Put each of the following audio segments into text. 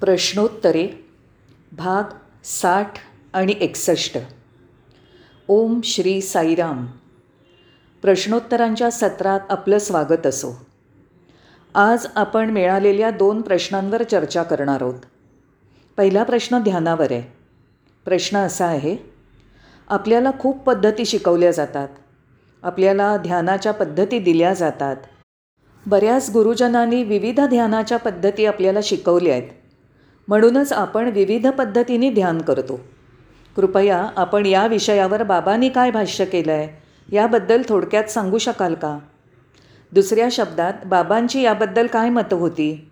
प्रश्नोत्तरे भाग साठ आणि एकसष्ट. ओम श्री साईराम. प्रश्नोत्तरांच्या सत्रात आपलं स्वागत असो. आज आपण मिळालेल्या दोन प्रश्नांवर चर्चा करणार आहोत. पहिला प्रश्न ध्यानावर आहे. प्रश्न असा आहे आपल्याला खूप पद्धती शिकवल्या जातात. आपल्याला ध्यानाच्या पद्धती दिल्या जातात. बऱ्याच गुरुजनांनी विविध ध्यानाच्या पद्धती आपल्याला शिकवल्या आहेत. म्हणूनच आपण विविध पद्धतीने ध्यान करतो. कृपया आपण या विषयावर बाबांनी काय भाष्य केलं आहे याबद्दल थोडक्यात सांगू शकाल का? दुसऱ्या शब्दात बाबांची याबद्दल काय मतं होती?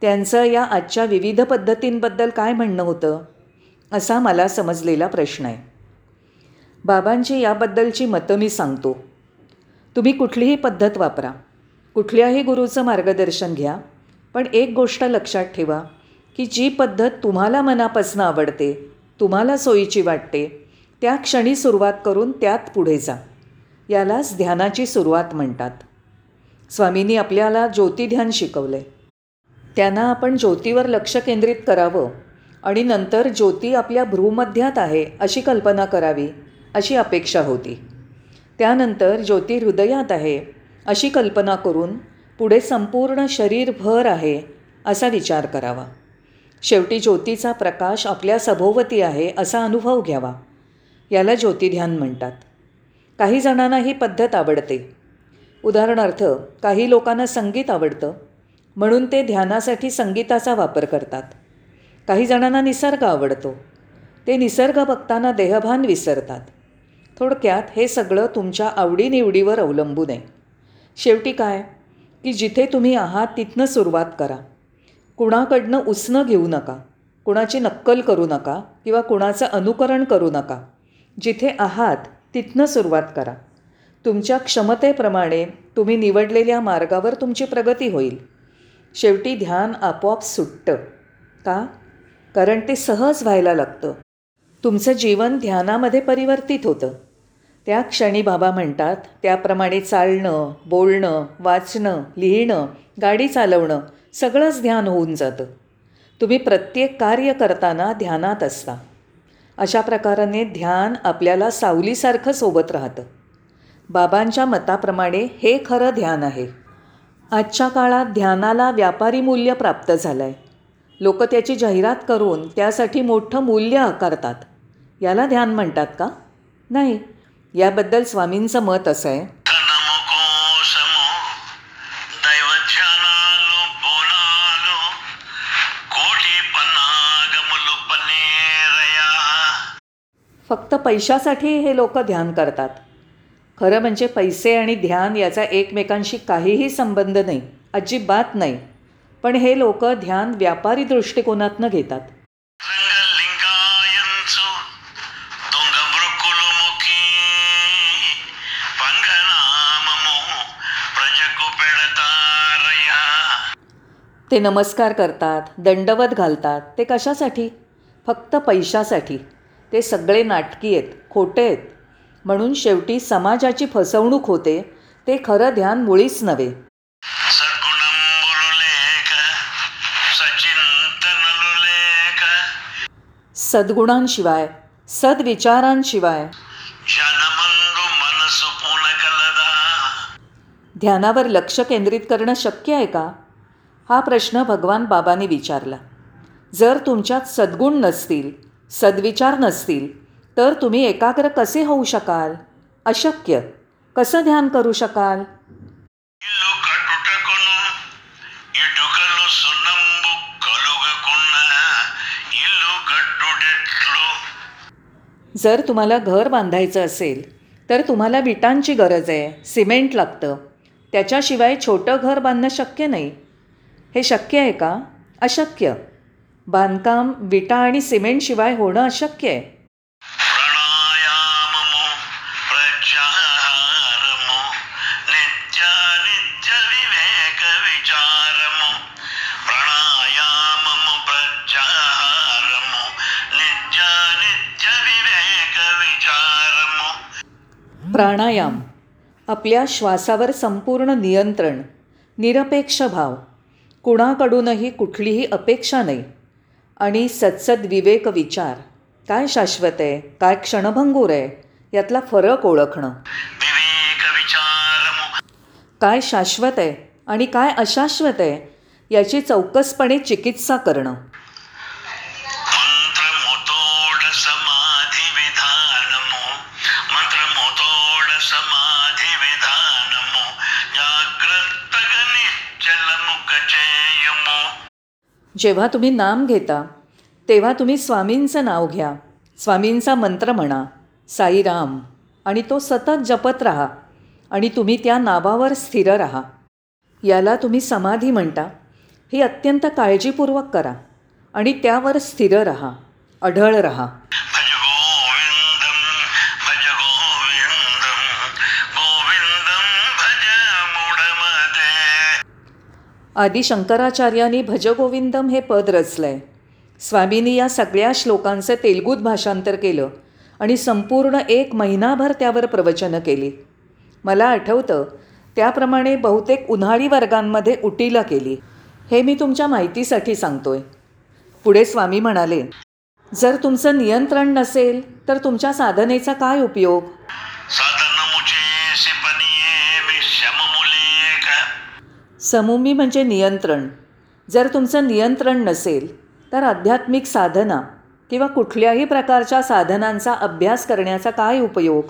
त्यांचं या आजच्या विविध पद्धतींबद्दल काय म्हणणं होतं? असा मला समजलेला प्रश्न आहे. बाबांची याबद्दलची मतं मी सांगतो. तुम्ही कुठलीही पद्धत वापरा. कुठल्याही गुरुचं मार्गदर्शन घ्या. पण एक गोष्ट लक्षात ठेवा. की जी पद्धत तुम्हाला मनापासून आवडते तुम्हाला सोयीची वाटते त्या क्षणी सुरुवात करून त्यात पुढे जा. यालाच ध्यानाची सुरुवात म्हणतात. स्वामींनी आपल्याला ज्योतिध्यान शिकवलं आहे त्यांना आपण ज्योतीवर लक्ष केंद्रित करावं आणि नंतर ज्योती आपल्या भ्रूमध्यात आहे अशी कल्पना करावी अशी अपेक्षा होती. त्यानंतर ज्योती हृदयात आहे अशी कल्पना करून पुढे संपूर्ण शरीरभर आहे असा विचार करावा. शेवटी ज्योतीचा प्रकाश आपल्या सभोवती आहे असा अनुभव घ्यावा. याला ज्योतिध्यान म्हणतात. काही जणांना ही पद्धत आवडते. उदाहरणार्थ काही लोकांना संगीत आवडतं म्हणून ते ध्यानासाठी संगीताचा वापर करतात. काही जणांना निसर्ग आवडतो. ते निसर्ग बघताना देहभान विसरतात. थोडक्यात हे सगळं तुमच्या आवडीनिवडीवर अवलंबून आहे. शेवटी काय? की जिथे तुम्ही आहात तिथनं सुरुवात करा. कुणाकडनं उसणं घेऊ नका कुणाची नक्कल करू नका किंवा कुणाचं अनुकरण करू नका. जिथे आहात तिथनं सुरुवात करा. तुमच्या क्षमतेप्रमाणे तुम्ही निवडलेल्या मार्गावर तुमची प्रगती होईल. शेवटी ध्यान आपोआप सुटतं. का? कारण ते सहज व्हायला लागतं. तुमचं जीवन ध्यानामध्ये परिवर्तित होतं. त्या क्षणी बाबा म्हणतात त्याप्रमाणे चालणं बोलणं वाचणं लिहिणं गाडी चालवणं सगळंच ध्यान होऊन जातं. तुम्ही प्रत्येक कार्य करताना ध्यानात असता. अशा प्रकाराने ध्यान आपल्याला सावलीसारखं सोबत राहतं. बाबांच्या मताप्रमाणे हे खरं ध्यान आहे. आजच्या काळात ध्यानाला व्यापारी मूल्य प्राप्त झालं आहे लोक त्याची जाहिरात करून त्यासाठी मोठं मूल्य आकारतात. याला ध्यान म्हणतात का? नाही. याबद्दल स्वामींचं मत असं आहे. फक्त पैशासाठी हे लोक ध्यान करतात. खरं म्हणजे पैसे आणि ध्यान याचा एकमेकांशी काहीही संबंध नाही अजिबात नाही. पण हे लोक ध्यान व्यापारी दृष्टिकोनातनं घेतात. ते नमस्कार करतात दंडवत घालतात ते कशासाठी? फक्त पैशासाठी. ते सगळे नाटकी आहेत खोटे आहेत. म्हणून शेवटी समाजाची फसवणूक होते ते खरं ध्यान मुळीच नव्हे. सद्गुणांशिवाय सद्विचारांशिवाय. ध्यानावर लक्ष केंद्रित करणं शक्य आहे का? हा प्रश्न भगवान बाबांनी विचारला. जर तुमच्यात सद्गुण नसतील सद्विचार नसतील तर तुम्ही एकाग्र कसे होऊ शकाल? अशक्य. कसं ध्यान करू शकाल? जर तुम्हाला घर बांधायचं असेल तर तुम्हाला विटांची गरज आहे सिमेंट लागतं. त्याच्याशिवाय छोटं घर बांधणं शक्य नाही. हे शक्य आहे का? अशक्य. बांधकाम विटा आणि सिमेंटशिवाय होणं अशक्य आहे. प्राणायाम आपल्या श्वासावर संपूर्ण नियंत्रण निरपेक्ष भाव कुणाकडूनही कुठलीही अपेक्षा नाही. आणि सत्सद विवेक विचार. काय शाश्वत आहे? काय क्षणभंगूर आहे? यातला फरक ओळखणं. काय शाश्वत आहे? आणि काय अशाश्वत आहे? याची चौकसपणे चिकित्सा करणं. जेव्हा तुम्ही नाम घेता तेव्हा तुम्ही स्वामींचं नाव घ्या. स्वामींचा मंत्र म्हणा साईराम आणि तो सतत जपत राहा आणि तुम्ही त्या नावावर स्थिर राहा. याला तुम्ही समाधी म्हणता. ही अत्यंत काळजीपूर्वक करा आणि त्यावर स्थिर राहा अढळ राहा. आदी शंकराचार्यांनी भजगोविंदम हे पद रचलं आहे स्वामींनी या सगळ्या श्लोकांचं तेलगूत भाषांतर केलं आणि संपूर्ण एक महिनाभर त्यावर प्रवचनं केली. मला आठवतं त्याप्रमाणे बहुतेक उन्हाळी वर्गांमध्ये उटीला केली. हे मी तुमच्या माहितीसाठी सांगतोय. पुढे स्वामी म्हणाले जर तुमचं नियंत्रण नसेल तर तुमच्या साधनेचा काय उपयोग? साधन मुझे मी समूमी म्हणजे नियंत्रण. जर तुमचं नियंत्रण नसेल तर आध्यात्मिक साधना किंवा कुठल्याही प्रकारच्या साधनांचा अभ्यास करण्याचा काय उपयोग?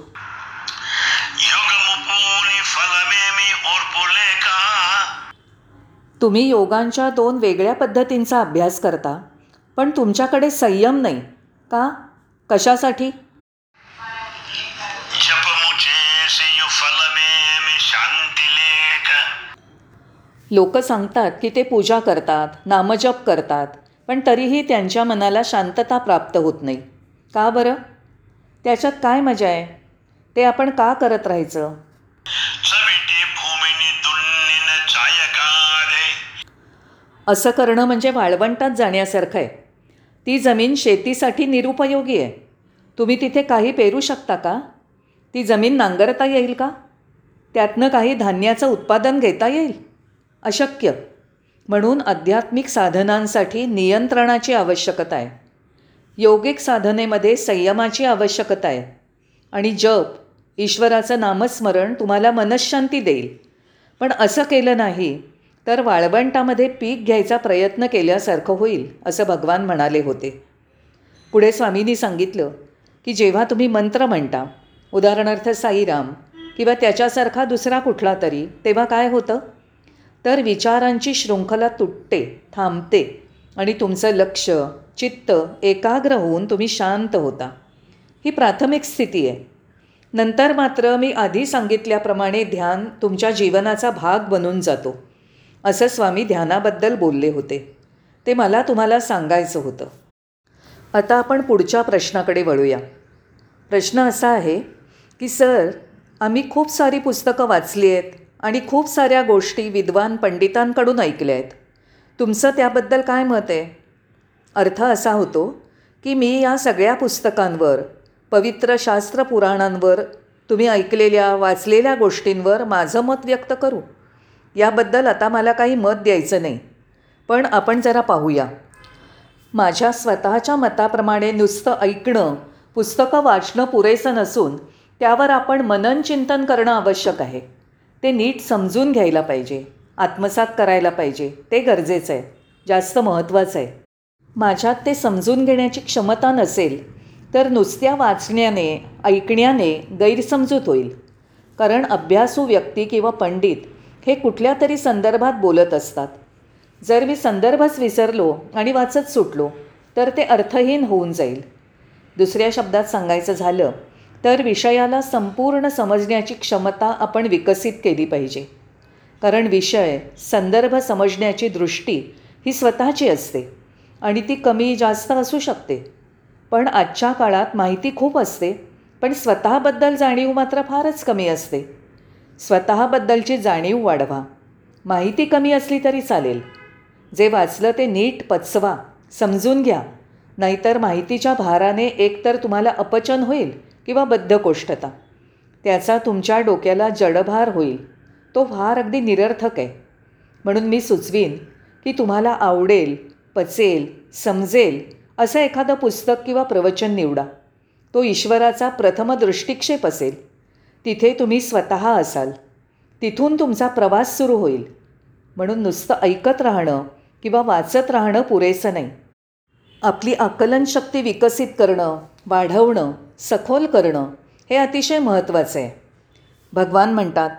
तुम्ही योगांच्या दोन वेगळ्या पद्धतींचा अभ्यास करता पण तुमच्याकडे संयम नाही का? कशासाठी? लोक सांगतात की ते पूजा करतात नामजप करतात पण तरीही त्यांच्या मनाला शांतता प्राप्त होत नाही. का बरं? त्याच्यात काय मजा आहे? ते आपण का करत राहायचं? असं करणं म्हणजे वाळवंटात जाण्यासारखं आहे. ती जमीन शेतीसाठी निरुपयोगी आहे. तुम्ही तिथे काही पेरू शकता का? ती जमीन नांगरता येईल का? त्यातनं काही धान्याचं उत्पादन घेता येईल? अशक्य. म्हणून आध्यात्मिक साधनांसाठी नियंत्रणाची आवश्यकता आहे. योगिक साधनेमध्ये संयमाची आवश्यकता आहे. आणि जप ईश्वराचं नामस्मरण तुम्हाला मनशांती देईल. पण असं केलं नाही तर वाळवंटामध्ये पीक घ्यायचा प्रयत्न केल्यासारखं होईल असं भगवान म्हणाले होते. पुढे स्वामींनी सांगितलं की जेव्हा तुम्ही मंत्र म्हणता उदाहरणार्थ साईराम किंवा त्याच्यासारखा दुसरा कुठला तरी तेव्हा काय होतं? तर विचारांची शृंखला तुटते थांबते आणि तुमचं लक्ष चित्त एकाग्र होऊन तुम्ही शांत होता. ही प्राथमिक स्थिती आहे. नंतर मात्र मी आधी सांगितल्याप्रमाणे ध्यान तुमच्या जीवनाचा भाग बनून जातो. असं स्वामी ध्यानाबद्दल बोलले होते. ते मला तुम्हाला सांगायचं होतं. आता आपण पुढच्या प्रश्नाकडे वळूया. प्रश्न असा आहे की सर आम्ही खूप सारी पुस्तकं वाचली आहेत. आणि खूप साऱ्या गोष्टी विद्वान पंडितांकडून ऐकल्या आहेत. तुमचं त्याबद्दल काय मत आहे? अर्थ असा होतो की मी या सगळ्या पुस्तकांवर पवित्र शास्त्र पुराणांवर तुम्ही ऐकलेल्या वाचलेल्या गोष्टींवर माझं मत व्यक्त करू. याबद्दल आता मला काही मत द्यायचं नाही. पण आपण जरा पाहूया. माझ्या स्वतःच्या मताप्रमाणे नुसतं ऐकणं पुस्तकं वाचणं पुरेसं नसून त्यावर आपण मनन चिंतन करणं आवश्यक आहे. ते नीट समजून घ्यायला पाहिजे आत्मसात करायला पाहिजे ते गरजेचं आहे जास्त महत्त्वाचं आहे. माझ्यात ते समजून घेण्याची क्षमता नसेल तर नुसत्या वाचण्याने ऐकण्याने गैरसमजूत होईल. कारण अभ्यासू व्यक्ती किंवा पंडित हे कुठल्या तरी संदर्भात बोलत असतात. जर मी संदर्भच विसरलो आणि वाचत सुटलो तर ते अर्थहीन होऊन जाईल. दुसऱ्या शब्दात सांगायचं झालं तर विषयाला संपूर्ण समजण्याची क्षमता आपण विकसित केली पाहिजे. कारण विषय संदर्भ समजण्याची दृष्टी ही स्वतःची असते आणि ती कमी जास्त असू शकते. पण आजच्या काळात माहिती खूप असते पण स्वतःबद्दल जाणीव मात्र फारच कमी असते. स्वतःबद्दलची जाणीव वाढवा. माहिती कमी असली तरी चालेल. जे वाचलं ते नीट पचवा समजून घ्या. नाहीतर माहितीच्या भाराने एकतर तुम्हाला अपचन होईल किंवा बद्धकोष्ठता. त्याचा तुमच्या डोक्याला जडभार होईल. तो भार अगदी निरर्थक आहे. म्हणून मी सुचवीन की तुम्हाला आवडेल पचेल समजेल असं एखादं पुस्तक किंवा प्रवचन निवडा. तो ईश्वराचा प्रथम दृष्टिक्षेप असेल. तिथे तुम्ही स्वतः असाल. तिथून तुमचा प्रवास सुरू होईल. म्हणून नुसतं ऐकत राहणं किंवा वाचत राहणं पुरेसं नाही. आपली आकलनशक्ती विकसित करणं वाढवणं सखोल करणं हे अतिशय महत्त्वाचं. आहे भगवान म्हणतात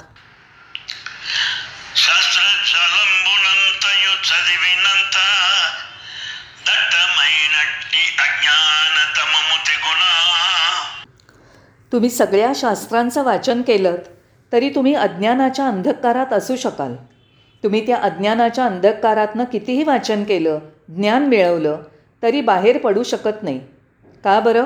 तुम्ही सगळ्या शास्त्रांचं वाचन केलं तरी तुम्ही अज्ञानाच्या अंधकारात असू शकाल. तुम्ही त्या अज्ञानाच्या अंधकारातनं कितीही वाचन केलं ज्ञान मिळवलं तरी बाहेर पडू शकत नाही. का बरं?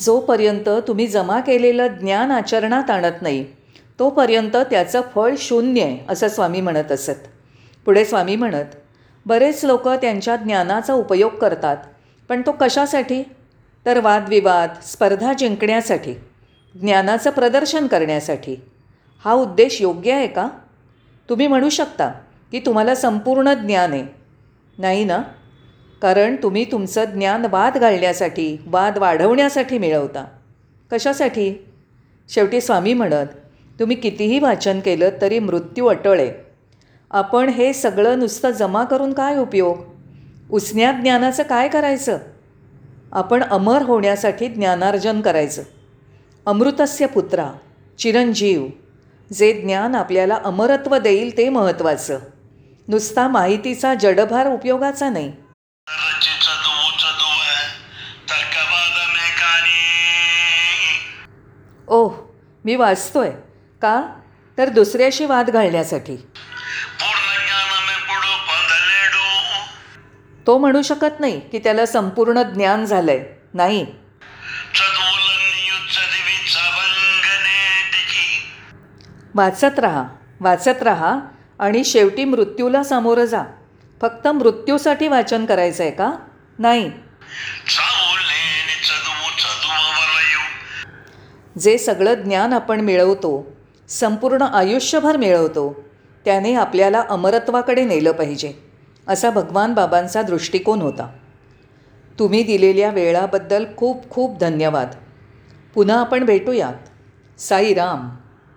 जोपर्यंत तुम्ही जमा केलेलं ज्ञान आचरणात आणत नाही तोपर्यंत त्याचं फळ शून्य आहे असं स्वामी म्हणत असत. पुढे स्वामी म्हणत बरेच लोक त्यांच्या ज्ञानाचा उपयोग करतात पण तो कशासाठी? तर वादविवाद स्पर्धा जिंकण्यासाठी ज्ञानाचं प्रदर्शन करण्यासाठी. हा उद्देश योग्य आहे का? तुम्ही म्हणू शकता की तुम्हाला संपूर्ण ज्ञान आहे. नाही ना? कारण तुम्ही तुमचं ज्ञान वाद घालण्यासाठी वाद वाढवण्यासाठी मिळवता. कशासाठी? शेवटी स्वामी म्हणत तुम्ही कितीही वाचन केलं तरी मृत्यू अटळ आहे. आपण हे सगळं नुसतं जमा करून काय उपयोग? उसन्यात ज्ञानाचं काय करायचं? आपण अमर होण्यासाठी ज्ञानार्जन करायचं. अमृतस्य पुत्रा चिरंजीव जे ज्ञान आपल्याला अमरत्व देईल ते महत्त्वाचं. नुसता माहितीचा जडभार उपयोगाचा नाही. ओह मी वाचतोय. का? तर दुसऱ्याशी वाद घालण्यासाठी. तो म्हणू शकत नाही की त्याला संपूर्ण ज्ञान झालंय. नाही. वाचत राहा वाचत राहा आणि शेवटी मृत्यूला सामोरं जा. फक्त मृत्यूसाठी वाचन करायचं आहे का? नाही. जे सगळं ज्ञान आपण मिळवतो संपूर्ण आयुष्यभर मिळवतो त्याने आपल्याला अमरत्वाकडे नेलं पाहिजे. असा भगवान बाबांचा दृष्टिकोन होता. तुम्ही दिलेल्या वेळाबद्दल खूप खूप धन्यवाद. पुन्हा आपण भेटूयात. साईराम